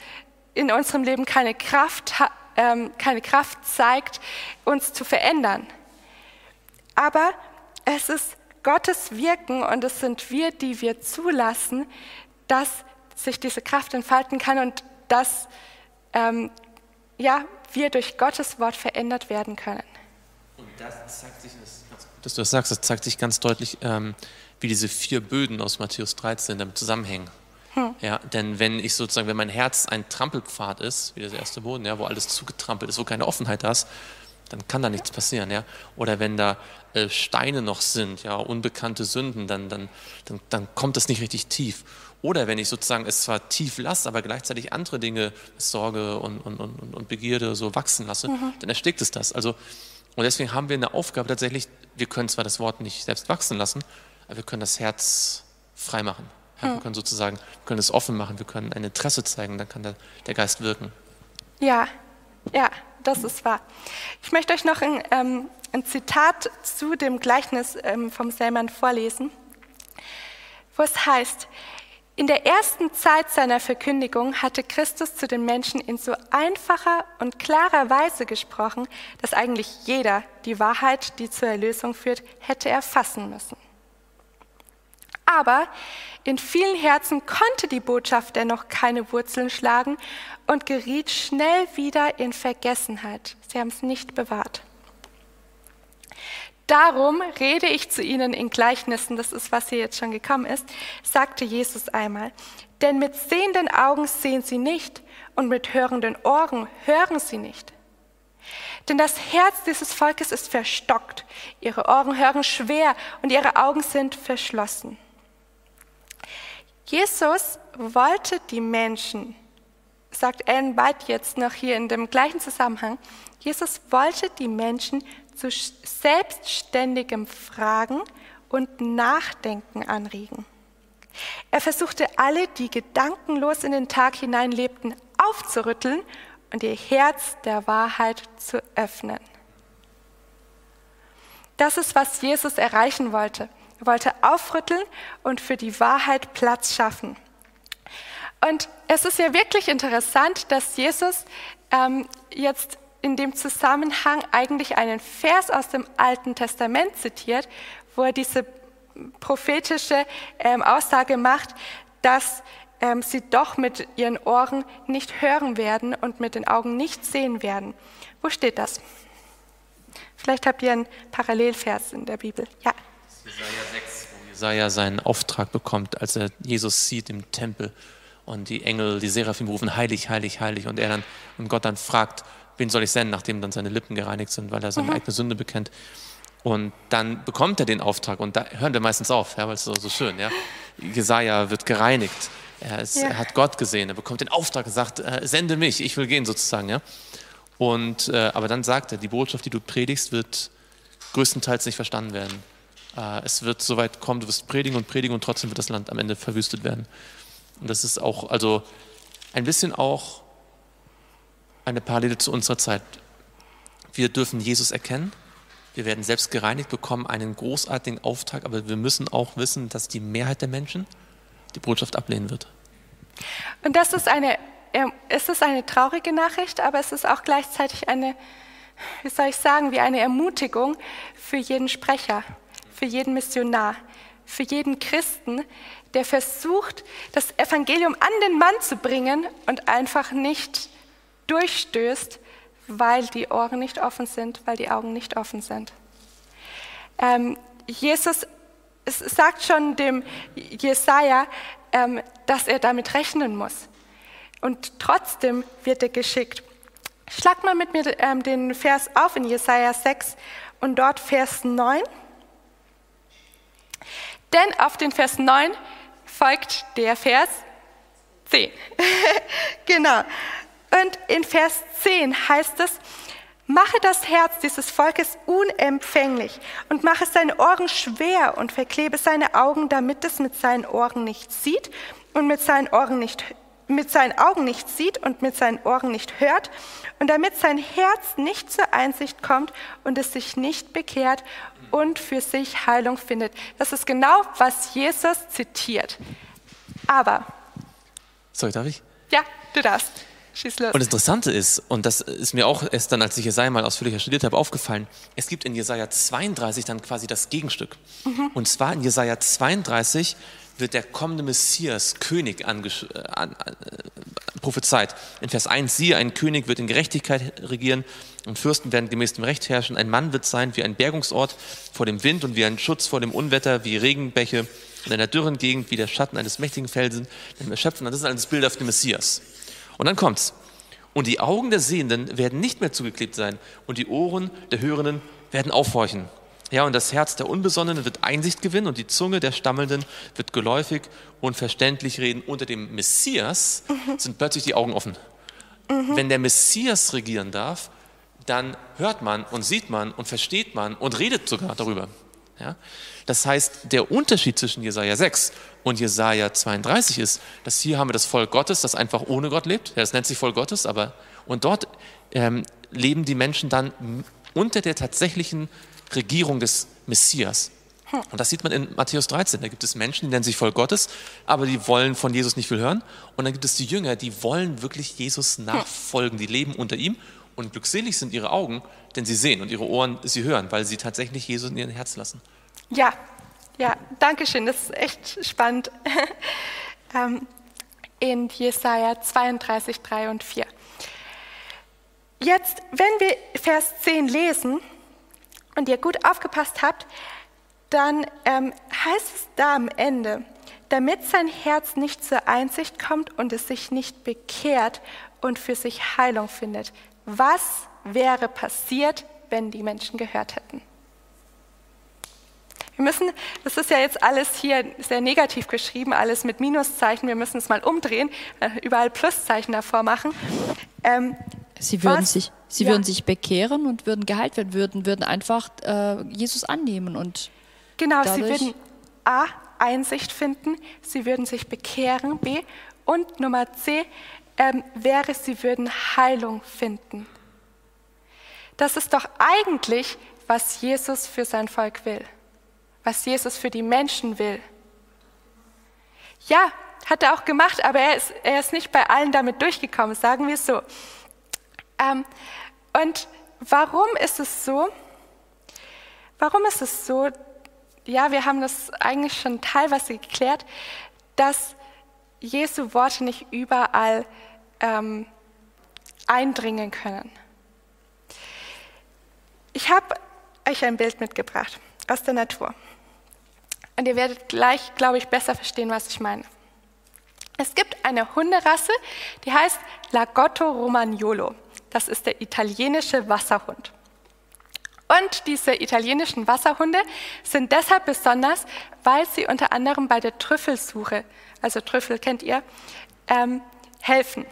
in unserem Leben keine Kraft, ähm, keine Kraft zeigt, uns zu verändern. Aber es ist Gottes Wirken und es sind wir, die wir zulassen, dass sich diese Kraft entfalten kann und dass ähm, ja, wir durch Gottes Wort verändert werden können. Und Das zeigt sich, dass du das sagst, das zeigt sich ganz deutlich, ähm, wie diese vier Böden aus Matthäus 13 damit zusammenhängen. Hm. Ja, denn wenn ich sozusagen, wenn mein Herz ein Trampelpfad ist, wie das erste Boden, ja, wo alles zugetrampelt ist, wo keine Offenheit da ist, dann kann da nichts passieren, ja. Oder wenn da äh, Steine noch sind, ja, unbekannte Sünden, dann, dann, dann, dann kommt das nicht richtig tief. Oder wenn ich sozusagen es zwar tief lasse, aber gleichzeitig andere Dinge, Sorge und, und, und, und Begierde so wachsen lasse, mhm. dann erstickt es das. Also, und deswegen haben wir eine Aufgabe tatsächlich, wir können zwar das Wort nicht selbst wachsen lassen, aber wir können das Herz frei machen. Ja. Wir können sozusagen, wir können es offen machen, wir können ein Interesse zeigen, dann kann der, der Geist wirken. Ja, ja, das ist wahr. Ich möchte euch noch ein, ähm, ein Zitat zu dem Gleichnis ähm, vom Selman vorlesen, wo es heißt, in der ersten Zeit seiner Verkündigung hatte Christus zu den Menschen in so einfacher und klarer Weise gesprochen, dass eigentlich jeder die Wahrheit, die zur Erlösung führt, hätte erfassen müssen. Aber in vielen Herzen konnte die Botschaft dennoch keine Wurzeln schlagen und geriet schnell wieder in Vergessenheit. Sie haben es nicht bewahrt. Darum rede ich zu ihnen in Gleichnissen, das ist, was hier jetzt schon gekommen ist, sagte Jesus einmal. Denn mit sehenden Augen sehen sie nicht und mit hörenden Ohren hören sie nicht. Denn das Herz dieses Volkes ist verstockt, ihre Ohren hören schwer und ihre Augen sind verschlossen. Jesus wollte die Menschen, sagt Ellen White jetzt noch hier in dem gleichen Zusammenhang, Jesus wollte die Menschen zu selbstständigem Fragen und Nachdenken anregen. Er versuchte alle, die gedankenlos in den Tag hinein lebten, aufzurütteln und ihr Herz der Wahrheit zu öffnen. Das ist, was Jesus erreichen wollte. Er wollte aufrütteln und für die Wahrheit Platz schaffen. Und es ist ja wirklich interessant, dass Jesus ähm, jetzt in dem Zusammenhang eigentlich einen Vers aus dem Alten Testament zitiert, wo er diese prophetische ähm, Aussage macht, dass ähm, sie doch mit ihren Ohren nicht hören werden und mit den Augen nicht sehen werden. Wo steht das? Vielleicht habt ihr einen Parallelvers in der Bibel. Ja. Jesaja 6, wo Jesaja seinen Auftrag bekommt, als er Jesus sieht im Tempel und die Engel, die Seraphim rufen heilig, heilig, heilig und er dann und Gott dann fragt, wen soll ich senden, nachdem dann seine Lippen gereinigt sind, weil er seine mhm. eigene Sünde bekennt. Und dann bekommt er den Auftrag und da hören wir meistens auf, ja, weil es so, so schön, ja. Jesaja wird gereinigt. Er, ist, ja. er, hat Gott gesehen, er bekommt den Auftrag und sagt, äh, sende mich, ich will gehen sozusagen, ja. Und, äh, aber dann sagt er, die Botschaft, die du predigst, wird größtenteils nicht verstanden werden. Äh, es wird so weit kommen, du wirst predigen und predigen und trotzdem wird das Land am Ende verwüstet werden. Und das ist auch, also ein bisschen auch eine Parallele zu unserer Zeit. Wir dürfen Jesus erkennen. Wir werden selbst gereinigt, bekommen einen großartigen Auftrag, aber wir müssen auch wissen, dass die Mehrheit der Menschen die Botschaft ablehnen wird. Und das ist eine, es ist eine traurige Nachricht, aber es ist auch gleichzeitig eine, wie soll ich sagen, wie eine Ermutigung für jeden Sprecher, für jeden Missionar, für jeden Christen, der versucht, das Evangelium an den Mann zu bringen und einfach nicht durchstößt, weil die Ohren nicht offen sind, weil die Augen nicht offen sind. Ähm, Jesus sagt schon dem Jesaja, ähm, dass er damit rechnen muss. Und trotzdem wird er geschickt. Schlag mal mit mir ähm, den Vers auf in Jesaja 6 und dort Vers 9. Denn auf den Vers 9 folgt der Vers 10. genau. Und in Vers 10 heißt es, mache das Herz dieses Volkes unempfänglich und mache seine Ohren schwer und verklebe seine Augen, damit es mit seinen Ohren nicht sieht und mit seinen Ohren nicht mit seinen Augen nicht sieht und mit seinen Ohren nicht hört und damit sein Herz nicht zur Einsicht kommt und es sich nicht bekehrt und für sich Heilung findet. Das ist genau, was Jesus zitiert. Aber. Sorry, darf ich? Ja, du darfst. Schieß los. Und das Interessante ist, und das ist mir auch erst dann, als ich Jesaja mal ausführlicher studiert habe, aufgefallen, es gibt in Jesaja 32 dann quasi das Gegenstück. Mhm. Und zwar in Jesaja 32 wird der kommende Messias, König, äh, an, äh, prophezeit. In Vers 1, siehe, ein König wird in Gerechtigkeit regieren und Fürsten werden gemäß dem Recht herrschen. Ein Mann wird sein wie ein Bergungsort vor dem Wind und wie ein Schutz vor dem Unwetter, wie Regenbäche in einer dürren Gegend, wie der Schatten eines mächtigen Felsen, dem Erschöpfen. Das ist alles Bild auf den Messias. Und dann kommt's. Und die Augen der Sehenden werden nicht mehr zugeklebt sein und die Ohren der Hörenden werden aufhorchen. Ja, und das Herz der Unbesonnenen wird Einsicht gewinnen und die Zunge der Stammelnden wird geläufig und verständlich reden. Unter dem Messias mhm. sind plötzlich die Augen offen. Mhm. Wenn der Messias regieren darf, dann hört man und sieht man und versteht man und redet sogar darüber. Ja? Das heißt, der Unterschied zwischen Jesaja 6 und Jesaja 32 ist, dass hier haben wir das Volk Gottes, das einfach ohne Gott lebt. Ja, das nennt sich Volk Gottes, aber und dort ähm, leben die Menschen dann unter der tatsächlichen Regierung des Messias. Und das sieht man in Matthäus 13. Da gibt es Menschen, die nennen sich Volk Gottes, aber die wollen von Jesus nicht viel hören. Und dann gibt es die Jünger, die wollen wirklich Jesus nachfolgen, die leben unter ihm. Und glückselig sind ihre Augen, denn sie sehen und ihre Ohren, sie hören, weil sie tatsächlich Jesus in ihr Herz lassen. Ja, ja, danke schön. Das ist echt spannend. Ähm, in Jesaja 32, 3 und 4. Jetzt, wenn wir Vers 10 lesen, und ihr gut aufgepasst habt, dann ähm, heißt es da am Ende, damit sein Herz nicht zur Einsicht kommt und es sich nicht bekehrt und für sich Heilung findet. Was wäre passiert, wenn die Menschen gehört hätten? Wir müssen, das ist ja jetzt alles hier sehr negativ geschrieben, alles mit Minuszeichen, wir müssen es mal umdrehen, äh, überall Pluszeichen davor machen. Ähm, Sie würden was? sich, sie ja. würden sich bekehren und würden geheilt werden, würden, würden einfach äh, Jesus annehmen und genau, sie würden a Einsicht finden, sie würden sich bekehren, b und Nummer c ähm, wäre, sie würden Heilung finden. Das ist doch eigentlich, was Jesus für sein Volk will, was Jesus für die Menschen will. Ja, hat er auch gemacht, aber er ist, er ist nicht bei allen damit durchgekommen, sagen wir es so. Ähm, und warum ist es so? Warum ist es so? Ja, wir haben das eigentlich schon teilweise geklärt, dass Jesu Worte nicht überall ähm, eindringen können. Ich habe euch ein Bild mitgebracht aus der Natur. Und ihr werdet gleich, glaube ich, besser verstehen, was ich meine. Es gibt eine Hunderasse, die heißt Lagotto Romagnolo. Das ist der italienische Wasserhund. Und diese italienischen Wasserhunde sind deshalb besonders, weil sie unter anderem bei der Trüffelsuche, also Trüffel kennt ihr, ähm, helfen.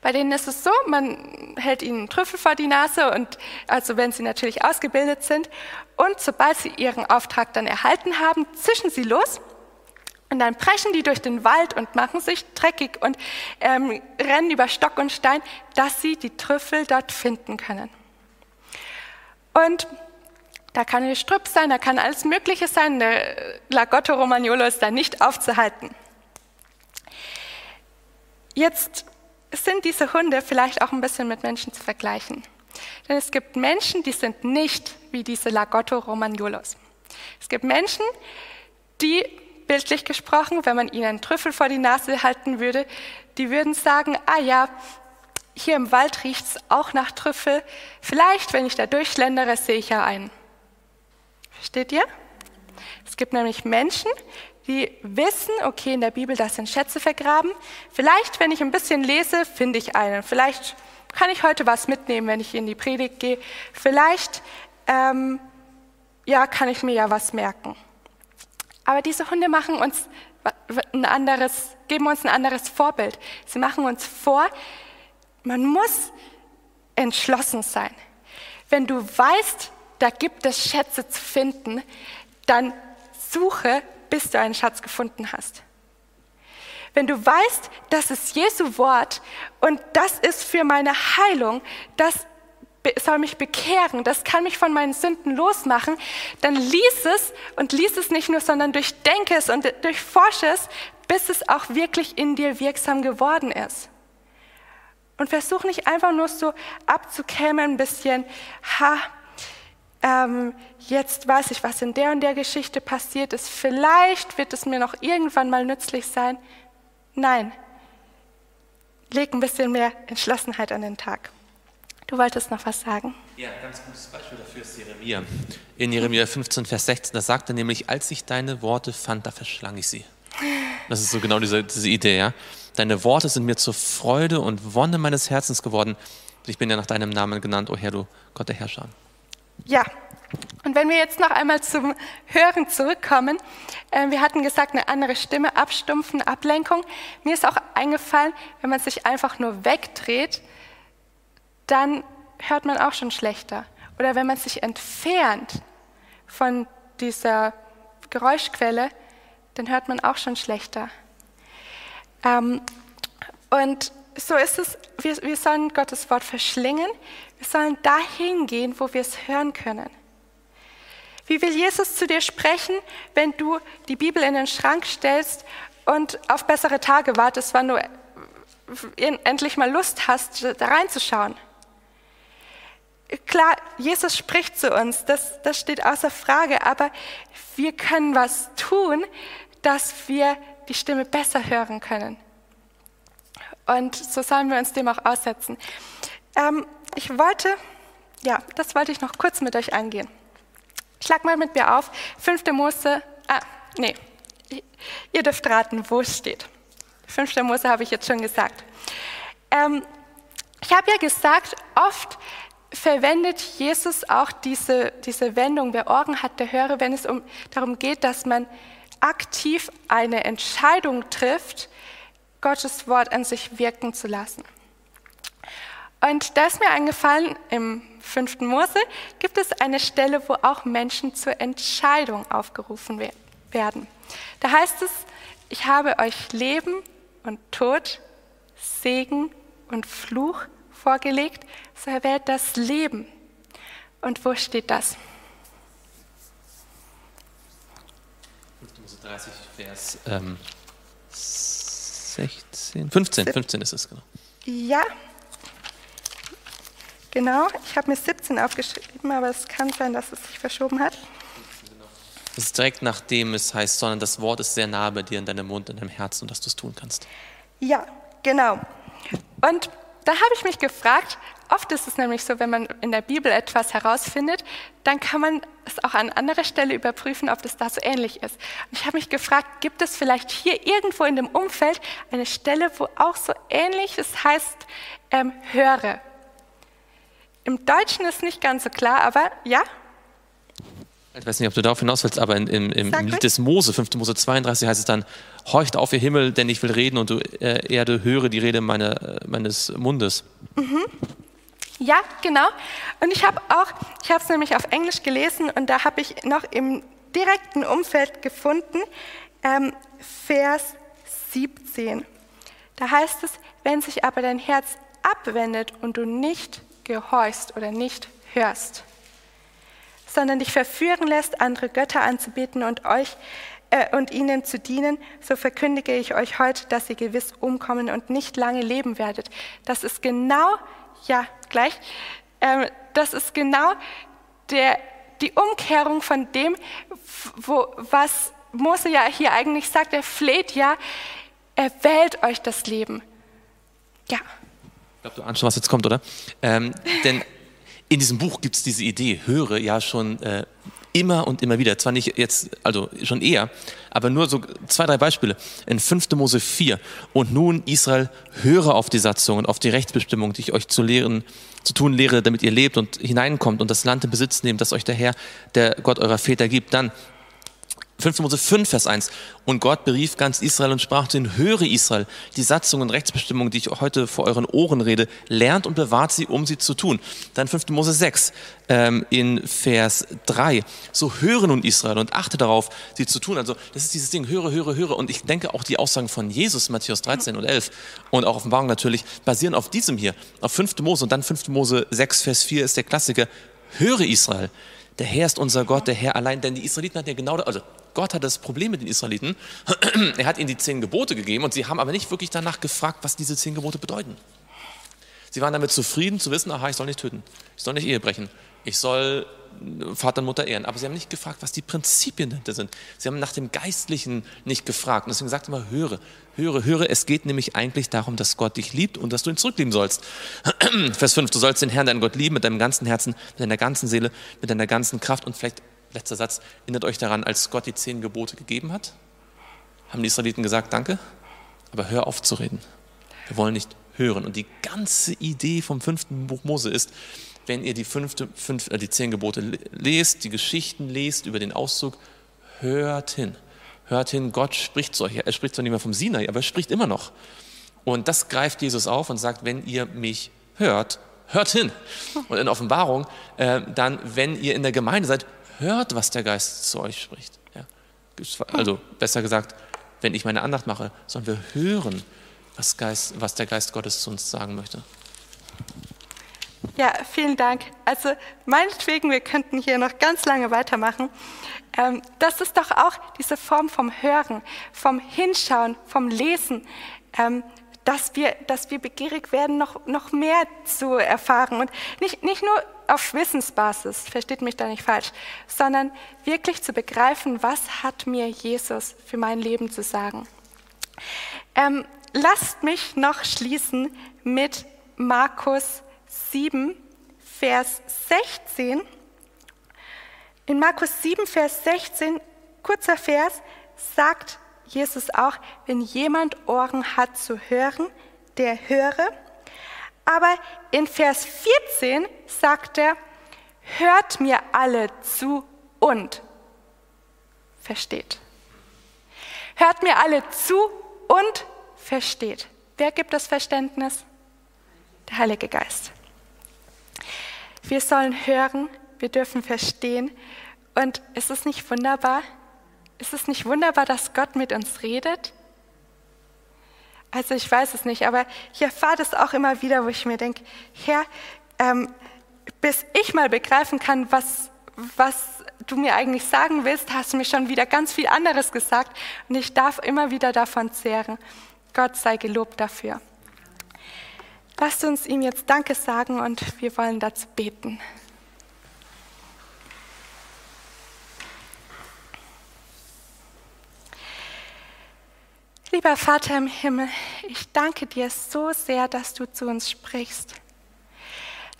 Bei denen ist es so, man hält ihnen Trüffel vor die Nase und also wenn sie natürlich ausgebildet sind und sobald sie ihren Auftrag dann erhalten haben, zischen sie los und dann preschen die durch den Wald und machen sich dreckig und ähm, rennen über Stock und Stein, dass sie die Trüffel dort finden können. Und da kann ein Strüpp sein, da kann alles Mögliche sein. Der Lagotto Romagnolo ist da nicht aufzuhalten. Jetzt sind diese Hunde vielleicht auch ein bisschen mit Menschen zu vergleichen. Denn es gibt Menschen, die sind nicht wie diese Lagotto Romagnolos. Es gibt Menschen, die bildlich gesprochen, wenn man ihnen einen Trüffel vor die Nase halten würde, die würden sagen, ah ja, hier im Wald riecht es auch nach Trüffel. Vielleicht, wenn ich da durchschlendere, sehe ich ja einen. Versteht ihr? Es gibt nämlich Menschen, die wissen, okay, in der Bibel, da sind Schätze vergraben. Vielleicht, wenn ich ein bisschen lese, finde ich einen. Vielleicht kann ich heute was mitnehmen, wenn ich in die Predigt gehe. Vielleicht, ähm, ja, kann ich mir ja was merken. Aber diese Hunde machen uns ein anderes, geben uns ein anderes Vorbild. Sie machen uns vor, man muss entschlossen sein. Wenn du weißt, da gibt es Schätze zu finden, dann suche, bis du einen Schatz gefunden hast. Wenn du weißt, das ist Jesu Wort und das ist für meine Heilung, das soll mich bekehren, das kann mich von meinen Sünden losmachen, dann lies es und lies es nicht nur, sondern durchdenke es und durchforsche es, bis es auch wirklich in dir wirksam geworden ist. Und versuch nicht einfach nur so abzukämen, ein bisschen, ha, ähm, jetzt weiß ich, was in der und der Geschichte passiert ist, vielleicht wird es mir noch irgendwann mal nützlich sein. Nein, leg ein bisschen mehr Entschlossenheit an den Tag. Du wolltest noch was sagen? Ja, ganz gutes Beispiel dafür ist Jeremia. In Jeremia 15, Vers 16, da sagt er nämlich, als ich deine Worte fand, da verschlang ich sie. Das ist so genau diese, diese Idee, ja. Deine Worte sind mir zur Freude und Wonne meines Herzens geworden. Ich bin ja nach deinem Namen genannt, o Herr, du Gott der Herrscher. Ja, und wenn wir jetzt noch einmal zum Hören zurückkommen, äh, wir hatten gesagt, eine andere Stimme, Abstumpfen, Ablenkung. Mir ist auch eingefallen, wenn man sich einfach nur wegdreht, dann hört man auch schon schlechter. Oder wenn man sich entfernt von dieser Geräuschquelle, dann hört man auch schon schlechter. Ähm, und so ist es, wir, wir sollen Gottes Wort verschlingen, wir sollen dahin gehen, wo wir es hören können. Wie will Jesus zu dir sprechen, wenn du die Bibel in den Schrank stellst und auf bessere Tage wartest, wann du endlich mal Lust hast, da reinzuschauen? Klar, Jesus spricht zu uns, das, das steht außer Frage, aber wir können was tun, dass wir die Stimme besser hören können. Und so sollen wir uns dem auch aussetzen. Ähm, ich wollte, ja, das wollte ich noch kurz mit euch angehen. Schlag mal mit mir auf, 5. Mose, ah, nee, ihr dürft raten, wo es steht. 5. Mose habe ich jetzt schon gesagt. Ähm, ich habe ja gesagt, oft verwendet Jesus auch diese, diese Wendung, wer Ohren hat, der höre, wenn es um, darum geht, dass man aktiv eine Entscheidung trifft, Gottes Wort an sich wirken zu lassen. Und da ist mir eingefallen, im fünften Mose gibt es eine Stelle, wo auch Menschen zur Entscheidung aufgerufen werden. Da heißt es, ich habe euch Leben und Tod, Segen und Fluch vorgelegt, so erwählt das Leben. Und wo steht das? 5. Mose 30, Vers ähm, 16, 15, 15 ist es, genau. Ja, Genau, ich habe mir 17 aufgeschrieben, aber es kann sein, dass es sich verschoben hat. Es ist direkt nachdem es heißt, sondern das Wort ist sehr nah bei dir in deinem Mund, in deinem Herzen, dass du es tun kannst. Ja, genau. Und da habe ich mich gefragt, oft ist es nämlich so, wenn man in der Bibel etwas herausfindet, dann kann man es auch an anderer Stelle überprüfen, ob das da so ähnlich ist. Und ich habe mich gefragt, gibt es vielleicht hier irgendwo in dem Umfeld eine Stelle, wo auch so ähnlich es heißt, ähm, höre. Im Deutschen ist nicht ganz so klar, aber ja. Ich weiß nicht, ob du darauf hinaus willst, aber in, im, im, im Lied des Mose, 5. Mose 32, heißt es dann, horcht auf, ihr Himmel, denn ich will reden und du äh, Erde höre die Rede meine, äh, meines Mundes. Mhm. Ja, genau. Und ich habe auch, ich habe es nämlich auf Englisch gelesen und da habe ich noch im direkten Umfeld gefunden, ähm, Vers 17. Da heißt es, wenn sich aber dein Herz abwendet und du nicht gehorchst oder nicht hörst, sondern dich verführen lässt, andere Götter anzubeten und euch äh, und ihnen zu dienen, so verkündige ich euch heute, dass ihr gewiss umkommen und nicht lange leben werdet. Das ist genau, ja, gleich, äh, das ist genau der, die Umkehrung von dem, wo, was Mose ja hier eigentlich sagt. Er fleht ja, er wählt euch das Leben. Ja glaube, du ahnst schon, was jetzt kommt, oder? Ähm, denn in diesem Buch gibt es diese Idee, höre ja schon äh, immer und immer wieder. Zwar nicht jetzt, also schon eher, aber nur so zwei, drei Beispiele. In 5. Mose 4. Und nun, Israel, höre auf die Satzungen, auf die Rechtsbestimmung, die ich euch zu lehren, zu tun lehre, damit ihr lebt und hineinkommt und das Land in Besitz nehmt, das euch der Herr, der Gott eurer Väter gibt. Dann 5. Mose 5, Vers 1. Und Gott berief ganz Israel und sprach zu ihnen, höre Israel, die Satzungen und Rechtsbestimmungen, die ich heute vor euren Ohren rede, lernt und bewahrt sie, um sie zu tun. Dann 5. Mose 6, ähm, in Vers 3. So höre nun Israel und achte darauf, sie zu tun. Also das ist dieses Ding, höre, höre, höre. Und ich denke auch die Aussagen von Jesus, Matthäus 13 und 11 und auch Offenbarung natürlich, basieren auf diesem hier, auf 5. Mose. Und dann 5. Mose 6, Vers 4 ist der Klassiker, höre Israel. Der Herr ist unser Gott, der Herr allein, denn die Israeliten hatten ja genau, also Gott hat das Problem mit den Israeliten. Er hat ihnen die zehn Gebote gegeben und sie haben aber nicht wirklich danach gefragt, was diese zehn Gebote bedeuten. Sie waren damit zufrieden zu wissen, aha, ich soll nicht töten, ich soll nicht Ehe brechen, ich soll Vater und Mutter ehren. Aber sie haben nicht gefragt, was die Prinzipien dahinter sind. Sie haben nach dem Geistlichen nicht gefragt. Und deswegen sagt immer, höre, höre, höre. Es geht nämlich eigentlich darum, dass Gott dich liebt und dass du ihn zurücklieben sollst. Vers 5, du sollst den Herrn, deinen Gott lieben mit deinem ganzen Herzen, mit deiner ganzen Seele, mit deiner ganzen Kraft. Und vielleicht, letzter Satz, erinnert euch daran, als Gott die zehn Gebote gegeben hat, haben die Israeliten gesagt, danke, aber hör auf zu reden. Wir wollen nicht hören. Und die ganze Idee vom fünften Buch Mose ist, wenn ihr die, fünfte, fünf, äh, die zehn Gebote lest, die Geschichten lest über den Auszug, hört hin. Hört hin, Gott spricht zu euch. Er spricht zwar nicht mehr vom Sinai, aber er spricht immer noch. Und das greift Jesus auf und sagt, wenn ihr mich hört, hört hin. Und in Offenbarung, äh, dann, wenn ihr in der Gemeinde seid, hört, was der Geist zu euch spricht. Ja. Also besser gesagt, wenn ich meine Andacht mache, sollen wir hören, was, Geist, was der Geist Gottes zu uns sagen möchte. Ja, vielen Dank. Also meinetwegen, wir könnten hier noch ganz lange weitermachen. Ähm, das ist doch auch diese Form vom Hören, vom Hinschauen, vom Lesen, ähm, dass, wir, dass wir begierig werden, noch, noch mehr zu erfahren. Und nicht, nicht nur auf Wissensbasis, versteht mich da nicht falsch, sondern wirklich zu begreifen, was hat mir Jesus für mein Leben zu sagen. Ähm, lasst mich noch schließen mit Markus 7, Vers 16. In Markus 7, Vers 16, kurzer Vers, sagt Jesus auch, wenn jemand Ohren hat zu hören, der höre. Aber in Vers 14 sagt er, hört mir alle zu und versteht. Hört mir alle zu und versteht. Wer gibt das Verständnis? Der Heilige Geist. Wir sollen hören, wir dürfen verstehen. Und ist es nicht wunderbar? Ist es nicht wunderbar, dass Gott mit uns redet? Also ich weiß es nicht, aber ich erfahre das auch immer wieder, wo ich mir denke, Herr, ähm, bis ich mal begreifen kann, was, was du mir eigentlich sagen willst, hast du mir schon wieder ganz viel anderes gesagt und ich darf immer wieder davon zehren. Gott sei gelobt dafür. Lasst uns ihm jetzt Danke sagen und wir wollen dazu beten. Lieber Vater im Himmel, ich danke dir so sehr, dass du zu uns sprichst,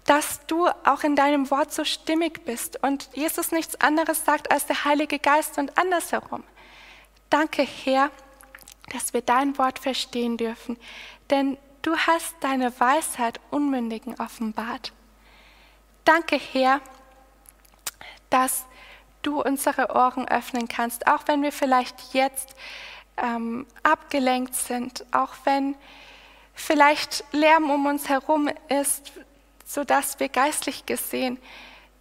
dass du auch in deinem Wort so stimmig bist und Jesus nichts anderes sagt als der Heilige Geist und andersherum. Danke, Herr, dass wir dein Wort verstehen dürfen, denn Du hast deine Weisheit Unmündigen offenbart. Danke, Herr, dass du unsere Ohren öffnen kannst, auch wenn wir vielleicht jetzt ähm, abgelenkt sind, auch wenn vielleicht Lärm um uns herum ist, sodass wir geistlich gesehen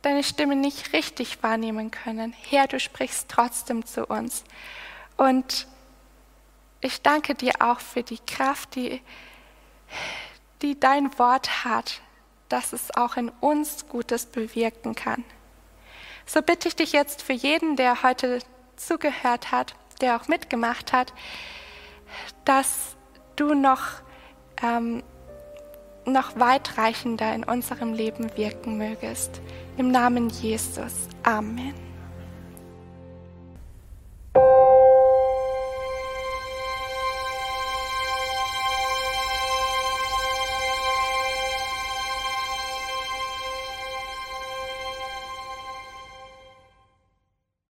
deine Stimme nicht richtig wahrnehmen können. Herr, du sprichst trotzdem zu uns. Und ich danke dir auch für die Kraft, die die dein Wort hat, dass es auch in uns Gutes bewirken kann. So bitte ich dich jetzt für jeden, der heute zugehört hat, der auch mitgemacht hat, dass du noch, ähm, noch weitreichender in unserem Leben wirken mögest. Im Namen Jesus. Amen.